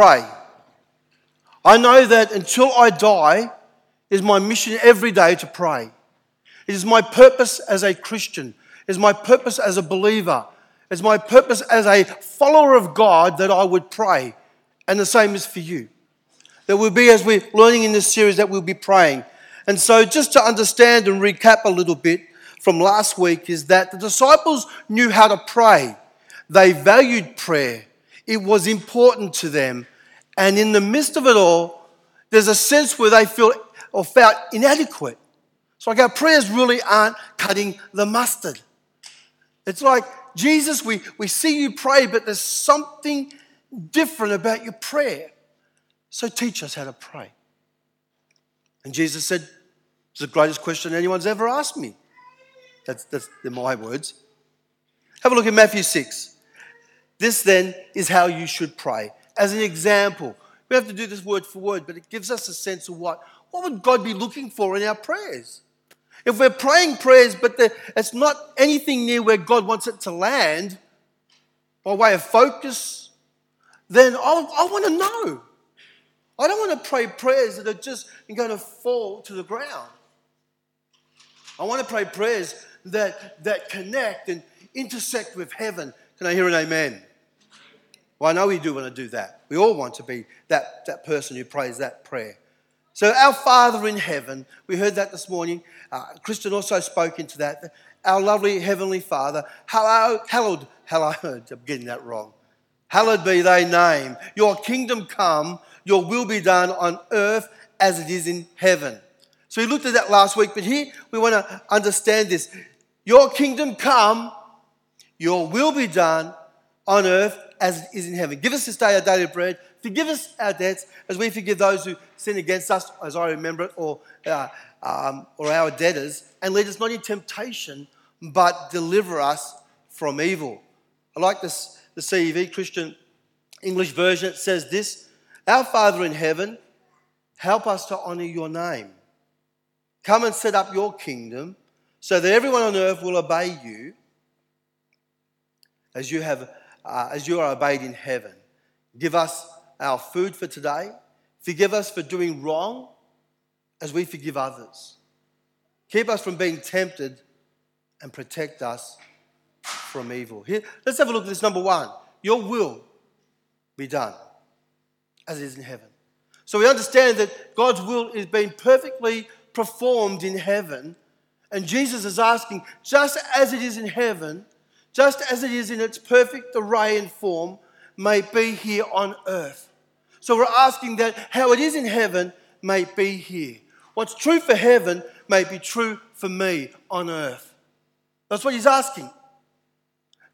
pray. I know that until I die, is my mission every day to pray. It is my purpose as a Christian. It is my purpose as a believer. It is my purpose as a follower of God that I would pray. And the same is for you. That will be, as we're learning in this series, that we'll be praying. And so, just to understand and recap a little bit from last week, is that the disciples knew how to pray. They valued prayer, it was important to them. And in the midst of it all, there's a sense where they feel or felt inadequate. So, our prayers really aren't cutting the mustard. It's like, Jesus, we, we see you pray, but there's something different about your prayer. So teach us how to pray. And Jesus said, It's the greatest question anyone's ever asked me. That's, that's my words. Have a look at Matthew 6. This then is how you should pray. As an example, we have to do this word for word, but it gives us a sense of what, what would God be looking for in our prayers? If we're praying prayers, but it's not anything near where God wants it to land by way of focus, then I'll, I want to know. I don't want to pray prayers that are just going to fall to the ground. I want to pray prayers that, that connect and intersect with heaven. Can I hear an amen? Well, I know we do want to do that. We all want to be that, that person who prays that prayer. So, our Father in heaven, we heard that this morning. Uh, Christian also spoke into that. Our lovely Heavenly Father, hallowed, hallowed, I'm getting that wrong. Hallowed be thy name. Your kingdom come, your will be done on earth as it is in heaven. So we looked at that last week, but here we want to understand this. Your kingdom come, your will be done on earth as it is in heaven. Give us this day our daily bread. Forgive us our debts as we forgive those who sin against us, as I remember it, or, uh, um, or our debtors. And lead us not in temptation, but deliver us from evil. I like this, the CEV Christian English version. It says this Our Father in heaven, help us to honor your name. Come and set up your kingdom so that everyone on earth will obey you as you, have, uh, as you are obeyed in heaven. Give us our food for today. Forgive us for doing wrong as we forgive others. Keep us from being tempted and protect us from evil. Here, let's have a look at this number one. Your will be done as it is in heaven. So we understand that God's will is being perfectly performed in heaven. And Jesus is asking, just as it is in heaven, just as it is in its perfect array and form, may be here on earth. So we're asking that how it is in heaven may be here. What's true for heaven may be true for me on earth. That's what he's asking.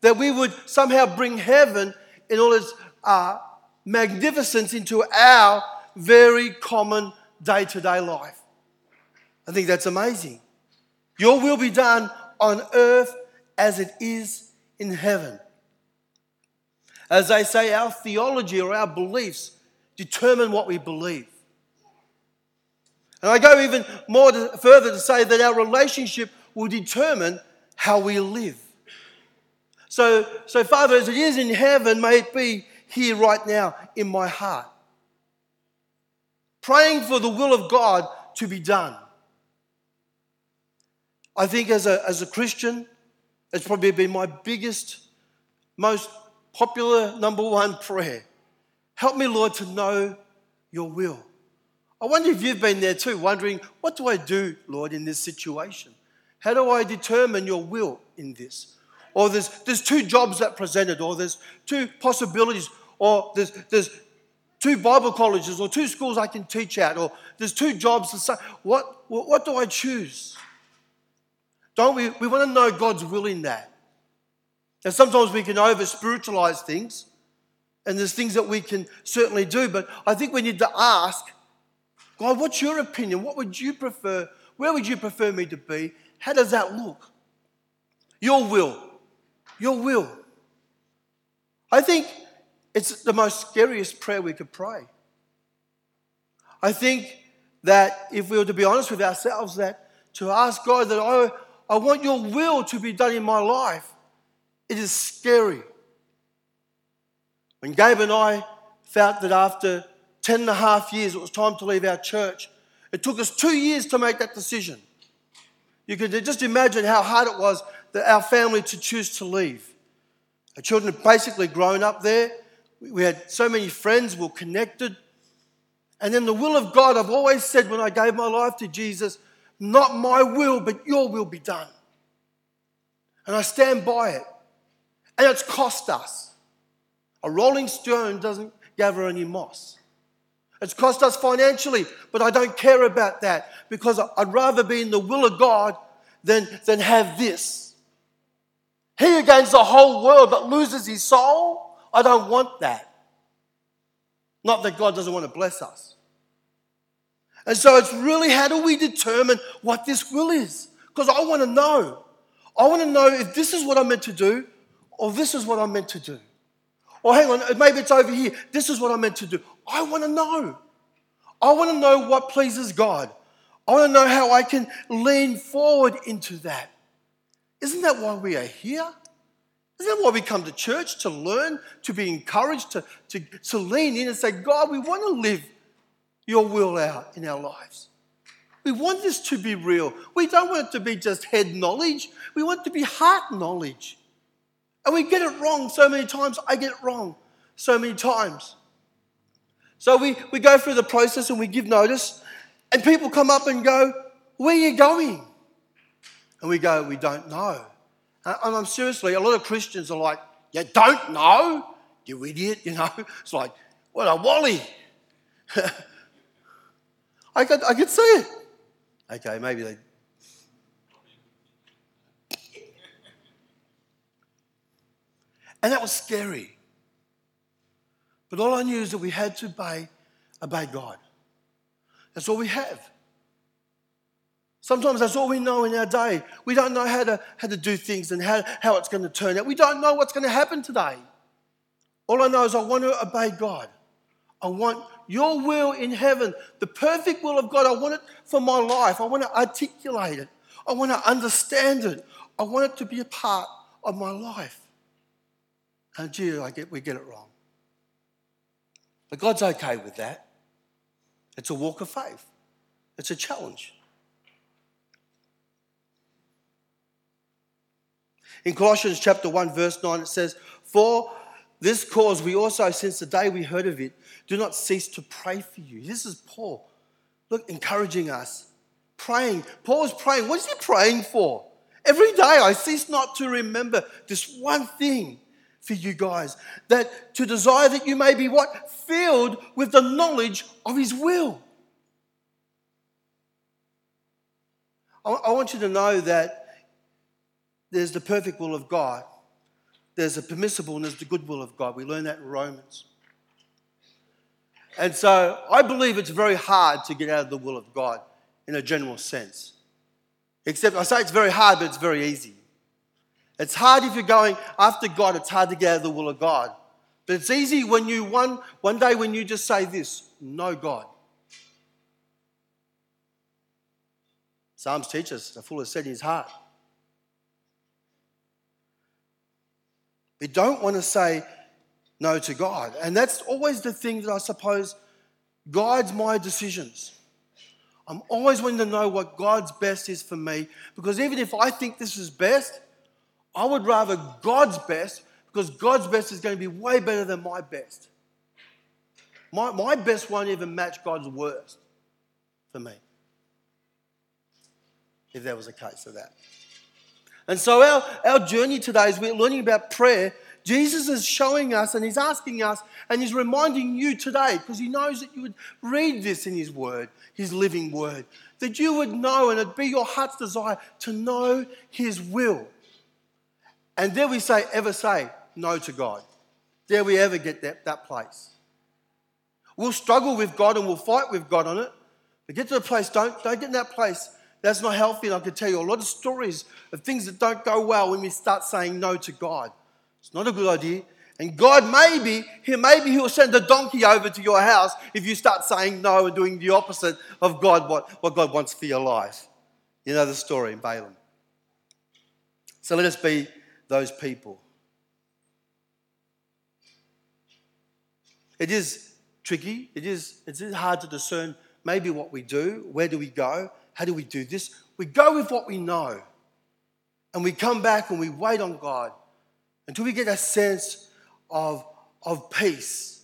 That we would somehow bring heaven in all its uh, magnificence into our very common day to day life. I think that's amazing. Your will be done on earth as it is in heaven. As they say, our theology or our beliefs determine what we believe. And I go even more to, further to say that our relationship will determine how we live. So, so, Father, as it is in heaven, may it be here right now in my heart. Praying for the will of God to be done. I think as a, as a Christian, it's probably been my biggest, most popular number one prayer. Help me, Lord, to know your will. I wonder if you've been there too, wondering, what do I do, Lord, in this situation? How do I determine your will in this? Or there's, there's two jobs that presented, or there's two possibilities, or there's, there's two Bible colleges, or two schools I can teach at, or there's two jobs. What, what, what do I choose? Don't we? We want to know God's will in that. And sometimes we can over spiritualize things, and there's things that we can certainly do, but I think we need to ask God, what's your opinion? What would you prefer? Where would you prefer me to be? How does that look? Your will. Your will. I think it's the most scariest prayer we could pray. I think that if we were to be honest with ourselves, that to ask God that I, I want your will to be done in my life, it is scary. When Gabe and I felt that after 10 and a half years it was time to leave our church. It took us two years to make that decision. You can just imagine how hard it was that our family to choose to leave. Our children had basically grown up there. We had so many friends, we were connected. And then the will of God, I've always said when I gave my life to Jesus, not my will, but your will be done. And I stand by it. And it's cost us. A rolling stone doesn't gather any moss. It's cost us financially, but I don't care about that because I'd rather be in the will of God than, than have this. He against the whole world but loses his soul, I don't want that. Not that God doesn't want to bless us. And so it's really how do we determine what this will is? Because I want to know. I want to know if this is what I'm meant to do or this is what I'm meant to do. Or hang on, maybe it's over here. This is what I'm meant to do. I want to know. I want to know what pleases God. I want to know how I can lean forward into that. Isn't that why we are here? Isn't that why we come to church? To learn, to be encouraged, to, to, to lean in and say, God, we want to live your will out in our lives. We want this to be real. We don't want it to be just head knowledge, we want it to be heart knowledge. And we get it wrong so many times. I get it wrong so many times. So we, we go through the process and we give notice, and people come up and go, Where are you going? And we go, We don't know. And I'm seriously, a lot of Christians are like, You don't know? You idiot, you know? It's like, What a wally. I could, I could see it. Okay, maybe they. And that was scary. But all I knew is that we had to obey, obey God. That's all we have. Sometimes that's all we know in our day. We don't know how to, how to do things and how, how it's going to turn out. We don't know what's going to happen today. All I know is I want to obey God. I want your will in heaven, the perfect will of God. I want it for my life. I want to articulate it. I want to understand it. I want it to be a part of my life. And gee, I get, we get it wrong. But God's okay with that. It's a walk of faith, it's a challenge. In Colossians chapter 1, verse 9, it says, For this cause we also, since the day we heard of it, do not cease to pray for you. This is Paul. Look, encouraging us. Praying. Paul's praying. What is he praying for? Every day I cease not to remember this one thing for you guys that to desire that you may be what? Filled with the knowledge of his will. I want you to know that there's the perfect will of God, there's a permissible and there's the goodwill of God. We learn that in Romans. And so I believe it's very hard to get out of the will of God in a general sense. Except I say it's very hard, but it's very easy. It's hard if you're going after God, it's hard to get out of the will of God. But it's easy when you, one, one day, when you just say this no God. Psalms teach us the fool has said in his heart. We don't want to say no to God. And that's always the thing that I suppose guides my decisions. I'm always wanting to know what God's best is for me because even if I think this is best, I would rather God's best because God's best is going to be way better than my best. My, my best won't even match God's worst for me, if there was a case of that. And so, our, our journey today, as we're learning about prayer, Jesus is showing us and he's asking us and he's reminding you today because he knows that you would read this in his word, his living word, that you would know and it'd be your heart's desire to know his will. And dare we say, ever say no to God? Dare we ever get that, that place? We'll struggle with God and we'll fight with God on it. But get to the place, don't, don't get in that place. That's not healthy. And I can tell you a lot of stories of things that don't go well when we start saying no to God. It's not a good idea. And God maybe, he, maybe he'll send a donkey over to your house if you start saying no and doing the opposite of God, what, what God wants for your life. You know the story in Balaam. So let us be those people. It is tricky. It is, it is hard to discern maybe what we do. Where do we go? How do we do this? We go with what we know. And we come back and we wait on God until we get a sense of, of peace,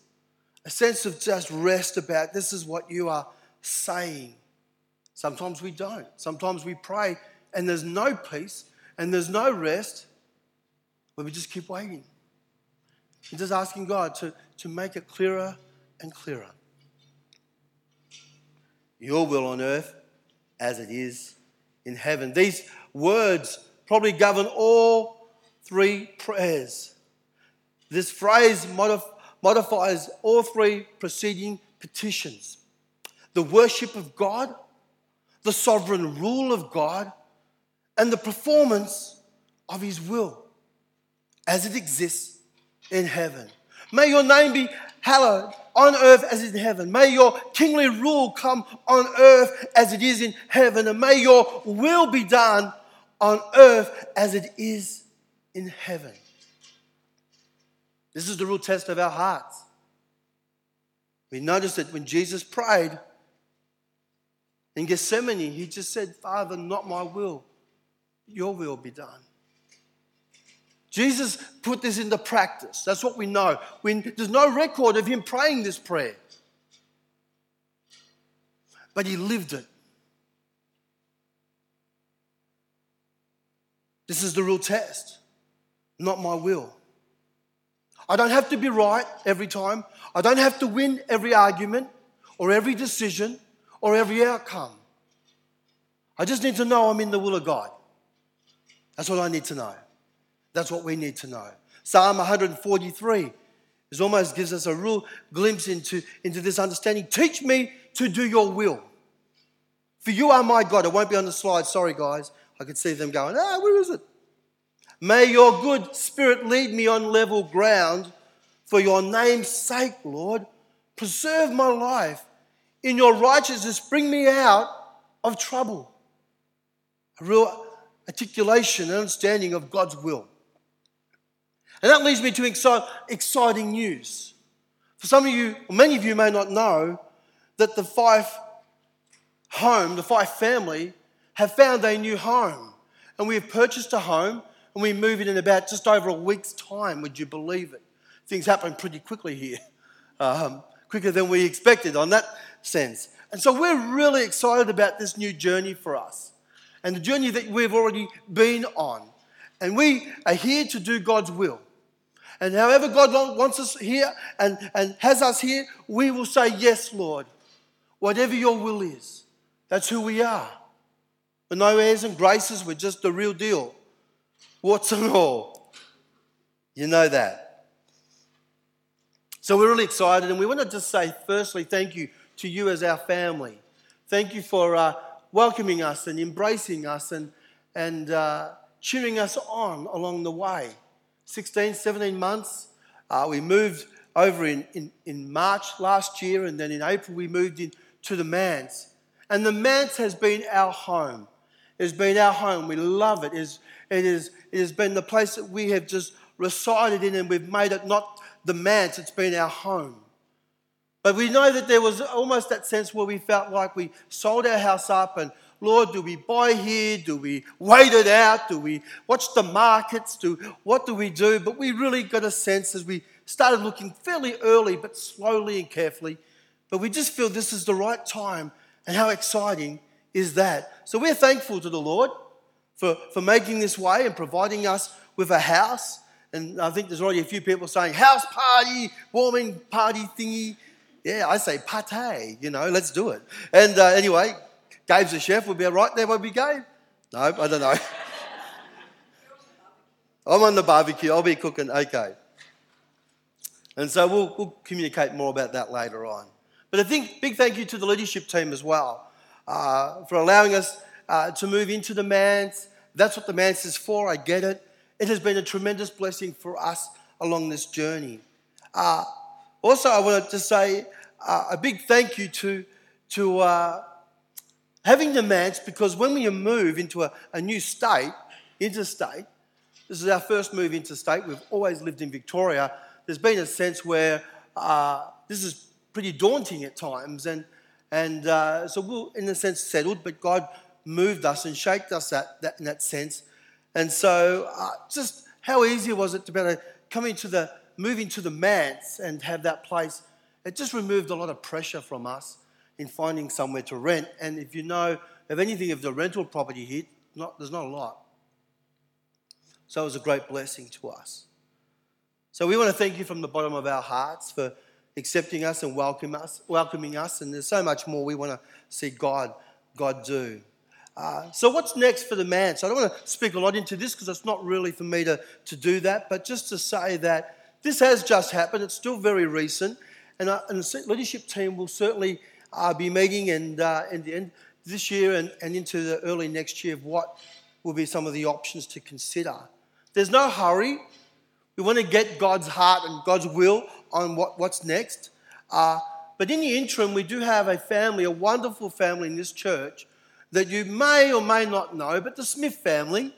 a sense of just rest about this is what you are saying. Sometimes we don't. Sometimes we pray and there's no peace and there's no rest, but we just keep waiting. And just asking God to, to make it clearer and clearer. Your will on earth as it is in heaven. These words probably govern all three prayers. This phrase modif- modifies all three preceding petitions the worship of God, the sovereign rule of God, and the performance of His will as it exists in heaven. May your name be hallowed on earth as in heaven. May your kingly rule come on earth as it is in heaven. And may your will be done on earth as it is in heaven. This is the real test of our hearts. We notice that when Jesus prayed in Gethsemane, he just said, Father, not my will, your will be done. Jesus put this into practice. That's what we know. When, there's no record of him praying this prayer, but he lived it. This is the real test, not my will. I don't have to be right every time. I don't have to win every argument or every decision or every outcome. I just need to know I'm in the will of God. That's what I need to know. That's what we need to know. Psalm 143 is almost gives us a real glimpse into, into this understanding. Teach me to do your will. For you are my God. It won't be on the slide. Sorry, guys. I could see them going, ah, where is it? May your good spirit lead me on level ground for your name's sake, Lord. Preserve my life. In your righteousness, bring me out of trouble. A real articulation and understanding of God's will. And that leads me to exciting news. For some of you, many of you may not know, that the Fife home, the Fife family, have found a new home. And we have purchased a home and we move it in about just over a week's time. Would you believe it? Things happen pretty quickly here, um, quicker than we expected on that sense. And so we're really excited about this new journey for us and the journey that we've already been on. And we are here to do God's will. And however God wants us here and, and has us here, we will say, Yes, Lord. Whatever your will is, that's who we are. But no airs and graces, we're just the real deal. What's and all. You know that. So we're really excited, and we want to just say, firstly, thank you to you as our family. Thank you for uh, welcoming us and embracing us and, and uh, cheering us on along the way. 16, 17 months. Uh, we moved over in, in, in March last year, and then in April we moved in to the Manse. And the Manse has been our home. It has been our home. We love it. It, is, it, is, it has been the place that we have just resided in, and we've made it not the Manse, it's been our home. But we know that there was almost that sense where we felt like we sold our house up and Lord, do we buy here? Do we wait it out? Do we watch the markets? Do what do we do? But we really got a sense as we started looking fairly early, but slowly and carefully. But we just feel this is the right time, and how exciting is that? So we're thankful to the Lord for, for making this way and providing us with a house. And I think there's already a few people saying house party, warming party thingy. Yeah, I say pate, you know, let's do it. And uh, anyway, Gabe's a chef. We'll be right there, won't be Gabe? No, I don't know. I'm on the barbecue. I'll be cooking. Okay. And so we'll, we'll communicate more about that later on. But I think big thank you to the leadership team as well uh, for allowing us uh, to move into the Manse. That's what the Manse is for. I get it. It has been a tremendous blessing for us along this journey. Uh, also, I wanted to say uh, a big thank you to, to uh, having the manse because when we move into a, a new state, interstate, this is our first move interstate. We've always lived in Victoria. There's been a sense where uh, this is pretty daunting at times. And, and uh, so we're, in a sense, settled, but God moved us and shaped us that, that, in that sense. And so, uh, just how easy was it to be able to come into the, move into the manse and have that place? It just removed a lot of pressure from us in finding somewhere to rent. And if you know of anything of the rental property here, not, there's not a lot. So it was a great blessing to us. So we want to thank you from the bottom of our hearts for accepting us and welcoming us, welcoming us. And there's so much more we want to see God, God do. Uh, so what's next for the man? So I don't want to speak a lot into this because it's not really for me to, to do that, but just to say that this has just happened. It's still very recent. And, uh, and the leadership team will certainly uh, be meeting and uh, in the end this year and, and into the early next year of what will be some of the options to consider. There's no hurry. We want to get God's heart and God's will on what, what's next. Uh, but in the interim, we do have a family, a wonderful family in this church that you may or may not know, but the Smith family,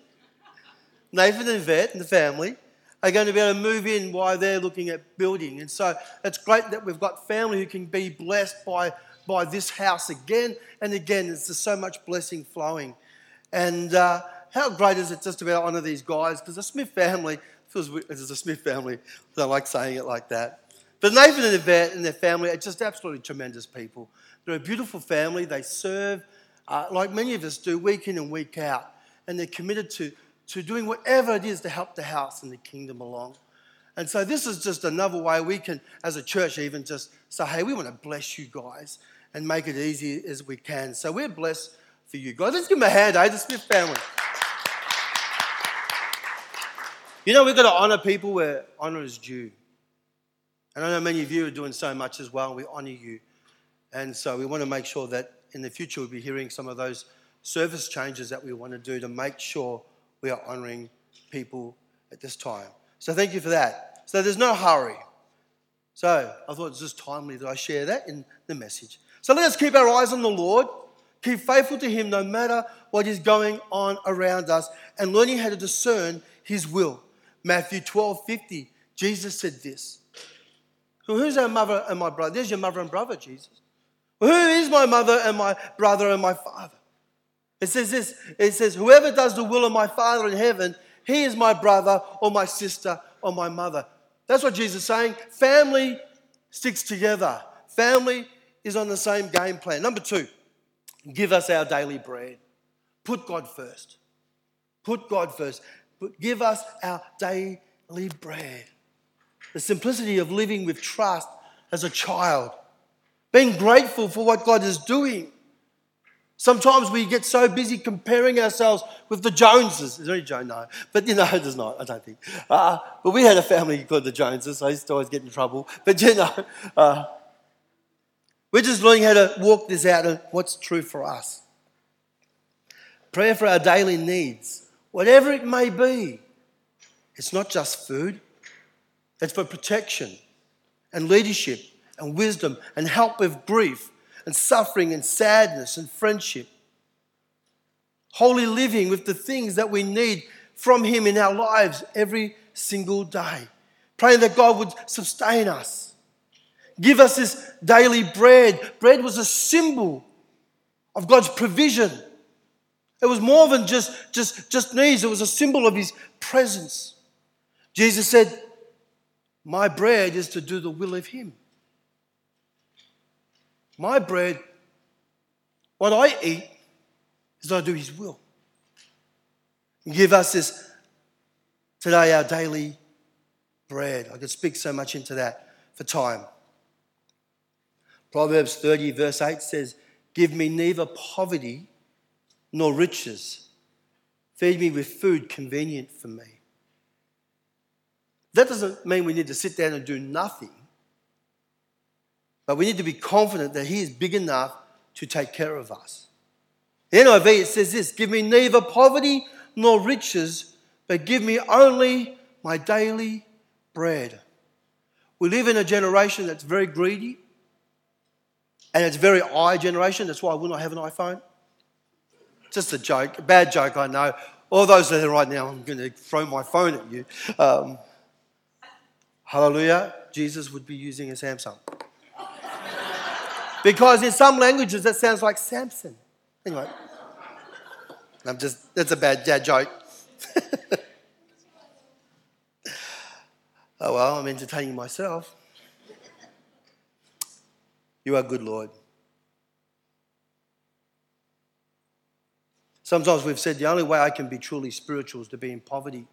Nathan and Yvette and the family, are going to be able to move in while they're looking at building. And so it's great that we've got family who can be blessed by, by this house again and again. It's just so much blessing flowing. And uh, how great is it just to be able to honour these guys? Because the Smith family, feels it's a Smith family, I don't like saying it like that. But Nathan and Yvette and their family are just absolutely tremendous people. They're a beautiful family. They serve, uh, like many of us do, week in and week out. And they're committed to, to doing whatever it is to help the house and the kingdom along. And so this is just another way we can, as a church, even just say, hey, we want to bless you guys and make it easy as we can. So we're blessed for you guys. Let's give them a hand, eh? The Smith family. You know, we've got to honour people where honour is due. And I know many of you are doing so much as well, and we honour you. And so we want to make sure that in the future we'll be hearing some of those service changes that we want to do to make sure we are honouring people at this time. So thank you for that. So there's no hurry. So I thought it was just timely that I share that in the message. So let us keep our eyes on the Lord, keep faithful to Him no matter what is going on around us, and learning how to discern His will. Matthew 12 50, Jesus said this. So Who's our mother and my brother? There's your mother and brother, Jesus. Who is my mother and my brother and my father? It says this it says, Whoever does the will of my Father in heaven, he is my brother or my sister or my mother. That's what Jesus is saying. Family sticks together, family is on the same game plan. Number two, give us our daily bread. Put God first. Put God first but give us our daily bread. The simplicity of living with trust as a child, being grateful for what God is doing. Sometimes we get so busy comparing ourselves with the Joneses. Is there any Jones? No. But you know, there's not, I don't think. Uh, but we had a family called the Joneses. I used to always get in trouble. But you know, uh, we're just learning how to walk this out of what's true for us. Prayer for our daily needs whatever it may be. It's not just food, it's for protection and leadership and wisdom and help with grief and suffering and sadness and friendship. Holy living with the things that we need from Him in our lives every single day. Praying that God would sustain us. Give us this daily bread. Bread was a symbol of God's provision it was more than just, just, just needs, it was a symbol of his presence. Jesus said, My bread is to do the will of him. My bread, what I eat, is I do his will. Give us this today, our daily bread. I could speak so much into that for time. Proverbs 30, verse 8 says, Give me neither poverty nor riches. Feed me with food convenient for me. That doesn't mean we need to sit down and do nothing, but we need to be confident that He is big enough to take care of us. NIV, it says this Give me neither poverty nor riches, but give me only my daily bread. We live in a generation that's very greedy, and it's very I generation. That's why I will not have an iPhone. Just a joke, a bad joke, I know. All those that are right now, I'm going to throw my phone at you. Um, hallelujah. Jesus would be using a Samsung. Because in some languages that sounds like Samson. Anyway, I'm just, that's a bad dad joke. oh well, I'm entertaining myself. You are good, Lord. Sometimes we've said the only way I can be truly spiritual is to be in poverty.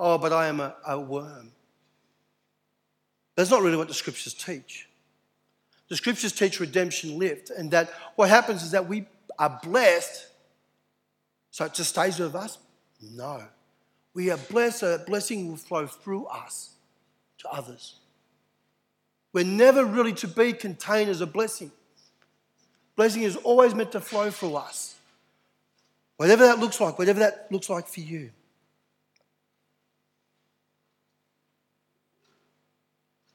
Oh, but I am a, a worm. That's not really what the scriptures teach. The scriptures teach redemption lived, and that what happens is that we are blessed, so it just stays with us? No. We are blessed, so that blessing will flow through us to others. We're never really to be contained as a blessing. Blessing is always meant to flow through us. Whatever that looks like, whatever that looks like for you.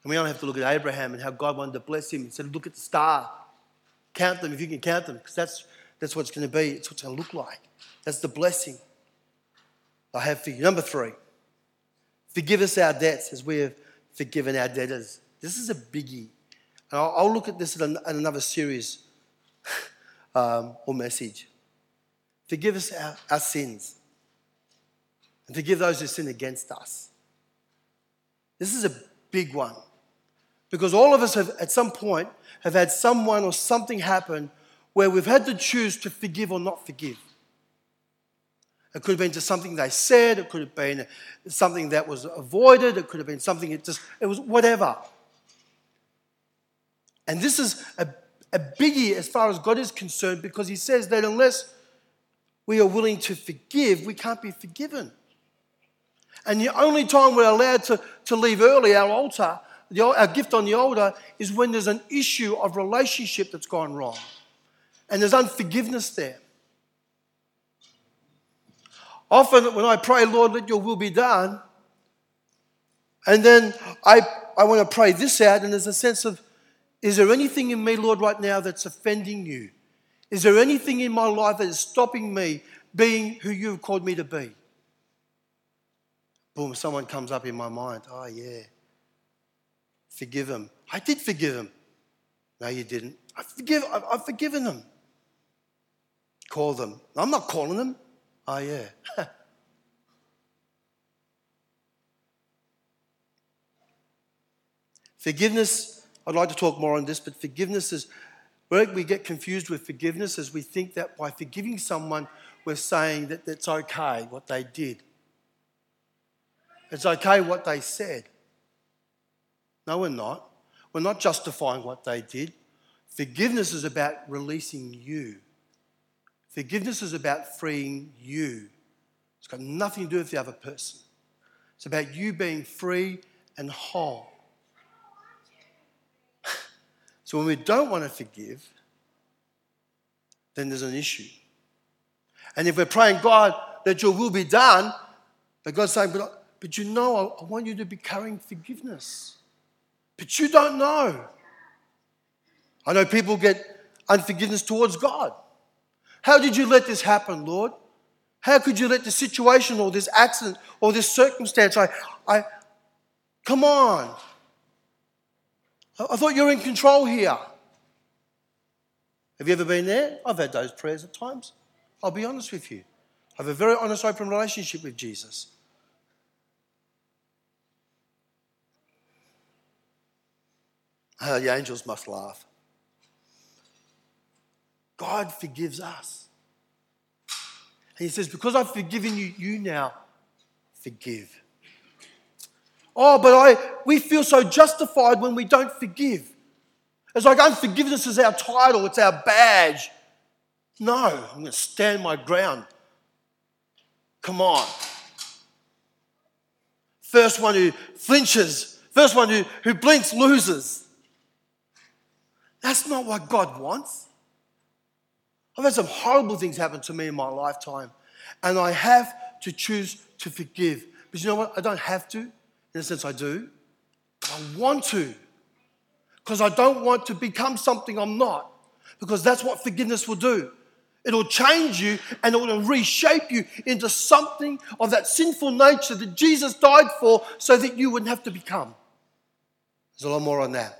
And we don't have to look at Abraham and how God wanted to bless him. He said, look at the star. Count them if you can count them, because that's, that's what it's going to be. It's what's going to look like. That's the blessing I have for you. Number three, forgive us our debts as we have forgiven our debtors. This is a biggie. And I'll, I'll look at this in, another series um, or message. Forgive us our, our sins and forgive those who sin against us. This is a big one. Because all of us have, at some point, have had someone or something happen where we've had to choose to forgive or not forgive. It could have been just something they said, it could have been something that was avoided, it could have been something it just, it was whatever. And this is a, a biggie as far as God is concerned because He says that unless we are willing to forgive, we can't be forgiven. And the only time we're allowed to, to leave early our altar the, our gift on the altar is when there's an issue of relationship that's gone wrong and there's unforgiveness there. Often, when I pray, Lord, let your will be done, and then I, I want to pray this out, and there's a sense of, is there anything in me, Lord, right now that's offending you? Is there anything in my life that is stopping me being who you've called me to be? Boom, someone comes up in my mind. Oh, yeah. Forgive him. I did forgive him. No, you didn't. I forgive, I've forgiven them. Call them. I'm not calling them. Oh, yeah. forgiveness, I'd like to talk more on this, but forgiveness is where we get confused with forgiveness is we think that by forgiving someone, we're saying that it's okay what they did. It's okay what they said. No, we're not. We're not justifying what they did. Forgiveness is about releasing you. Forgiveness is about freeing you. It's got nothing to do with the other person. It's about you being free and whole. So when we don't want to forgive, then there's an issue. And if we're praying, God, that your will be done, but God's saying, but, but you know, I want you to be carrying forgiveness. But you don't know. I know people get unforgiveness towards God. How did you let this happen, Lord? How could you let this situation or this accident or this circumstance? I, I, come on. I thought you were in control here. Have you ever been there? I've had those prayers at times. I'll be honest with you. I have a very honest, open relationship with Jesus. Uh, the angels must laugh. God forgives us. And He says, Because I've forgiven you, you now forgive. Oh, but I we feel so justified when we don't forgive. It's like unforgiveness is our title, it's our badge. No, I'm going to stand my ground. Come on. First one who flinches, first one who, who blinks loses. That's not what God wants. I've had some horrible things happen to me in my lifetime, and I have to choose to forgive. But you know what? I don't have to. In a sense, I do. I want to. Because I don't want to become something I'm not. Because that's what forgiveness will do. It'll change you and it will reshape you into something of that sinful nature that Jesus died for so that you wouldn't have to become. There's a lot more on that.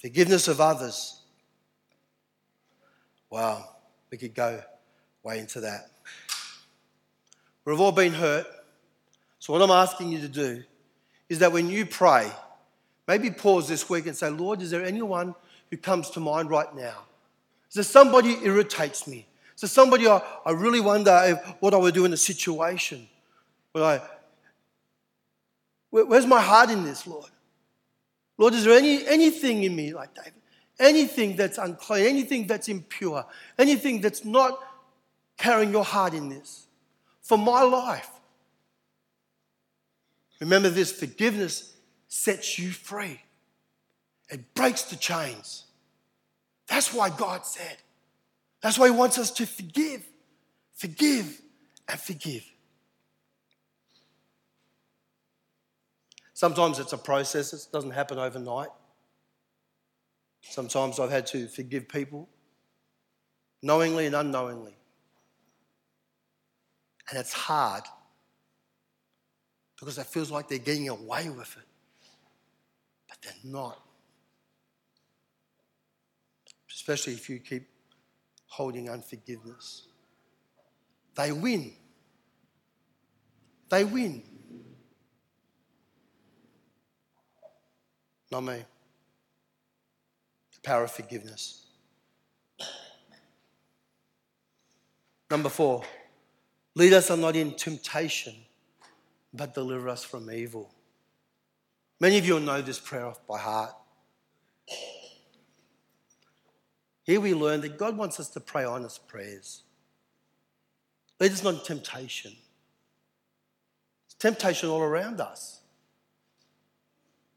forgiveness of others. Wow, we could go way into that. We've all been hurt. So, what I'm asking you to do is that when you pray, maybe pause this week and say, Lord, is there anyone who comes to mind right now? Is there somebody who irritates me? Is there somebody I, I really wonder if, what I would do in a situation? Where I, where, where's my heart in this, Lord? Lord, is there any, anything in me like David? Anything that's unclean, anything that's impure, anything that's not carrying your heart in this for my life? Remember this forgiveness sets you free, it breaks the chains. That's why God said. That's why He wants us to forgive, forgive, and forgive. Sometimes it's a process, it doesn't happen overnight. Sometimes I've had to forgive people knowingly and unknowingly. And it's hard because it feels like they're getting away with it. But they're not. Especially if you keep holding unforgiveness. They win. They win. Not me. The power of forgiveness. Number four, lead us not in temptation but deliver us from evil. Many of you will know this prayer off by heart. Here we learn that God wants us to pray honest prayers. Lead us not in temptation. It's temptation all around us.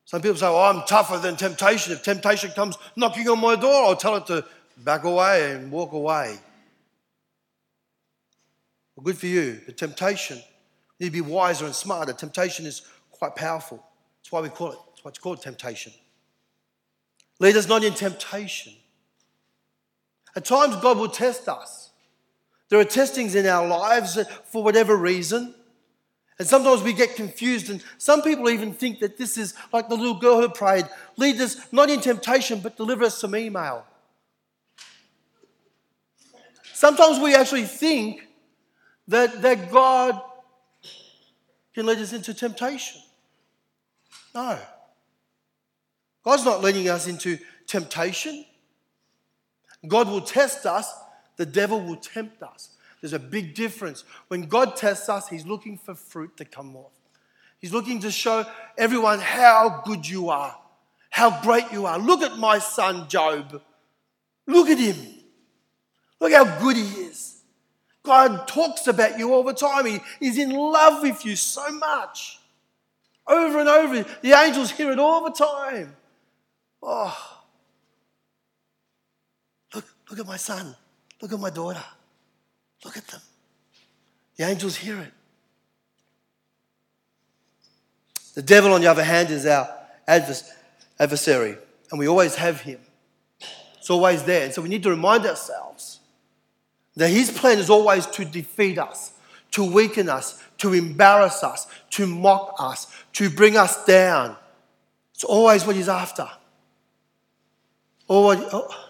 Some people say, Oh, I'm tougher than temptation. If temptation comes knocking on my door, I'll tell it to back away and walk away. Well, good for you. The temptation need to be wiser and smarter. Temptation is quite powerful. That's why we call it, that's why it's called temptation. Lead us not in temptation. At times, God will test us. There are testings in our lives for whatever reason. And sometimes we get confused, and some people even think that this is like the little girl who prayed lead us not in temptation, but deliver us some email. Sometimes we actually think that, that God can lead us into temptation. No. God's not leading us into temptation. God will test us, the devil will tempt us. There's a big difference. When God tests us, He's looking for fruit to come off. He's looking to show everyone how good you are, how great you are. Look at my son Job. Look at him. Look how good he is. God talks about you all the time. He, he's in love with you so much. Over and over. The angels hear it all the time. Oh. Look, look at my son. Look at my daughter. Look at them. The angels hear it. The devil, on the other hand, is our adversary, and we always have him. It's always there. And so we need to remind ourselves that his plan is always to defeat us, to weaken us, to embarrass us, to mock us, to bring us down. It's always what he's after. What, oh.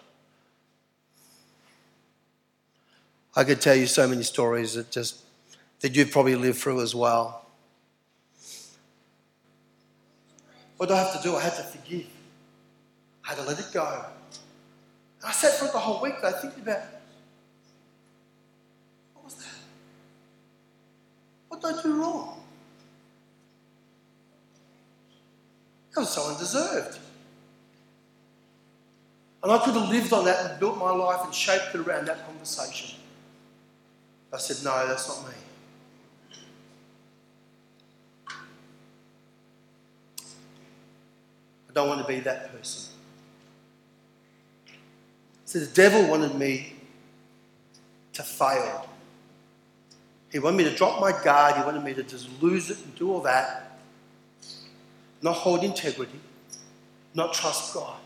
I could tell you so many stories that just that you've probably lived through as well. What do I have to do? I had to forgive. I had to let it go. I sat for the whole week. I think about What did I do wrong? That was so undeserved. And I could have lived on that and built my life and shaped it around that conversation. I said, no, that's not me. I don't want to be that person. So the devil wanted me to fail. He wanted me to drop my guard. He wanted me to just lose it and do all that. Not hold integrity, not trust God.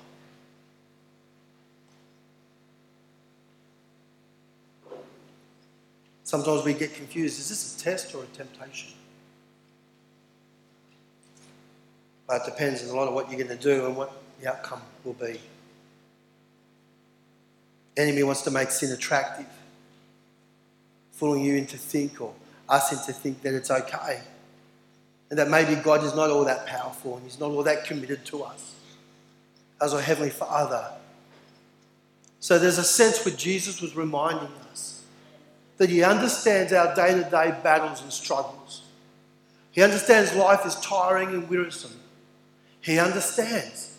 Sometimes we get confused. Is this a test or a temptation? But it depends on a lot of what you're going to do and what the outcome will be. enemy wants to make sin attractive, fooling you into think or us into think that it's okay. And that maybe God is not all that powerful and He's not all that committed to us as our Heavenly Father. So there's a sense where Jesus was reminding us that He understands our day to day battles and struggles. He understands life is tiring and wearisome. He understands.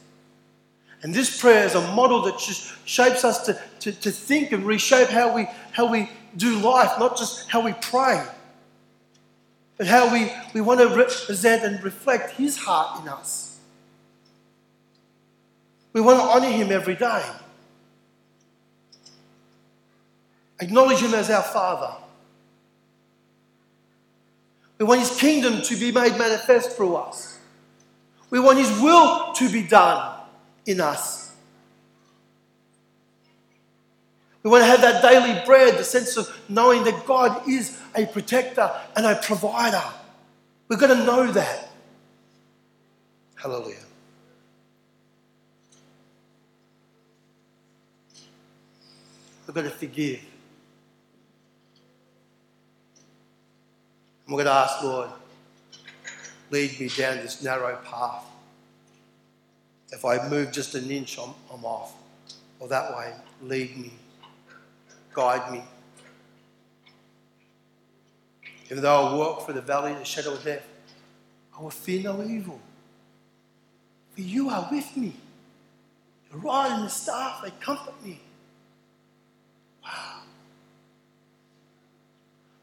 And this prayer is a model that just shapes us to, to, to think and reshape how we, how we do life, not just how we pray, but how we, we want to represent and reflect His heart in us. We want to honour Him every day, acknowledge Him as our Father. We want His kingdom to be made manifest through us. We want His will to be done in us. We want to have that daily bread, the sense of knowing that God is a protector and a provider. We've got to know that. Hallelujah. We've got to forgive. And we're going to ask, Lord, lead me down this narrow path. If I move just an inch, I'm, I'm off. Or that way, lead me, guide me. Even though I walk through the valley of the shadow of death, I will fear no evil. For you are with me. Your rod and the staff, they comfort me. Wow.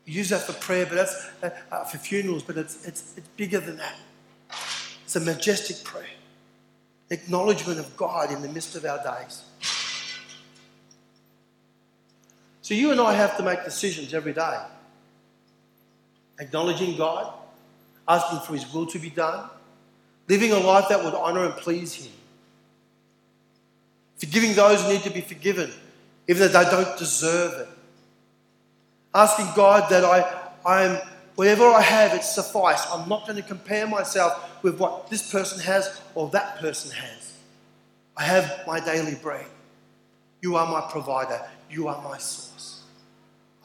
We use that for prayer, but that's uh, uh, for funerals, but it's, it's, it's bigger than that. It's a majestic prayer acknowledgement of God in the midst of our days. So you and I have to make decisions every day. Acknowledging God, asking for His will to be done, living a life that would honour and please Him. Forgiving those who need to be forgiven, even though they don't deserve it. Asking God that I, I'm Whatever I have, it suffice. I'm not going to compare myself with what this person has or that person has. I have my daily bread. You are my provider. You are my source.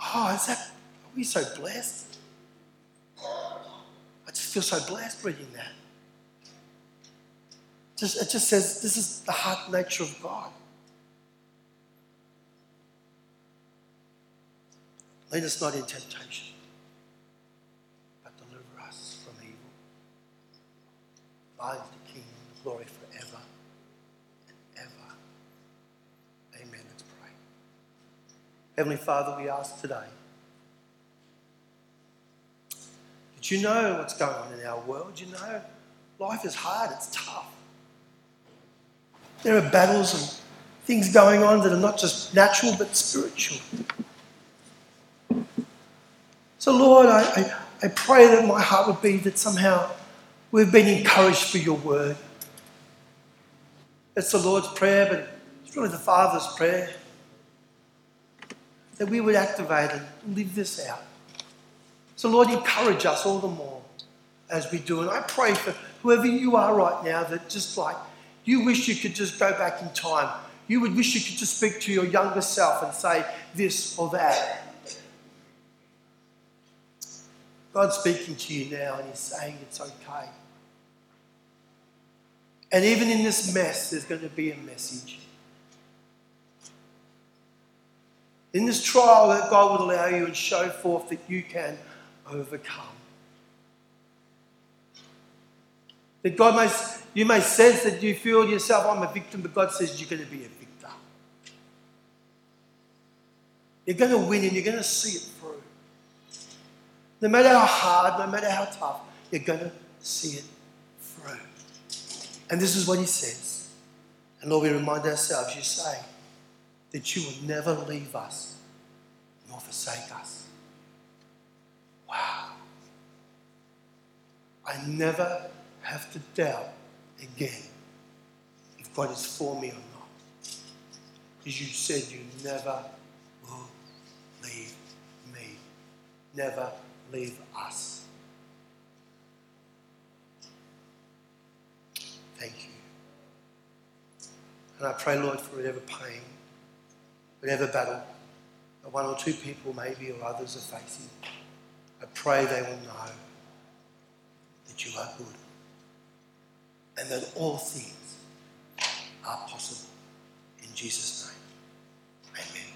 Oh, is that, are we so blessed? I just feel so blessed reading that. Just, it just says this is the heart nature of God. Lead us not in temptation. Thine is the kingdom, the glory forever and ever. Amen. Let's pray. Heavenly Father, we ask today that you know what's going on in our world. You know life is hard, it's tough. There are battles and things going on that are not just natural but spiritual. So, Lord, I, I, I pray that my heart would be that somehow We've been encouraged for your word. It's the Lord's prayer, but it's really the Father's prayer that we would activate and live this out. So, Lord, encourage us all the more as we do. And I pray for whoever you are right now that just like you wish you could just go back in time. You would wish you could just speak to your younger self and say this or that. God's speaking to you now and He's saying it's okay. And even in this mess, there's going to be a message. In this trial, that God would allow you and show forth that you can overcome. That God may, you may sense that you feel yourself, I'm a victim, but God says you're going to be a victor. You're going to win and you're going to see it through. No matter how hard, no matter how tough, you're going to see it through. And this is what he says. And Lord, we remind ourselves, you say that you will never leave us nor forsake us. Wow. I never have to doubt again if God is for me or not. Because you said you never will leave me, never leave us. Thank you. And I pray, Lord, for whatever pain, whatever battle that one or two people maybe or others are facing, I pray they will know that you are good and that all things are possible. In Jesus' name, amen.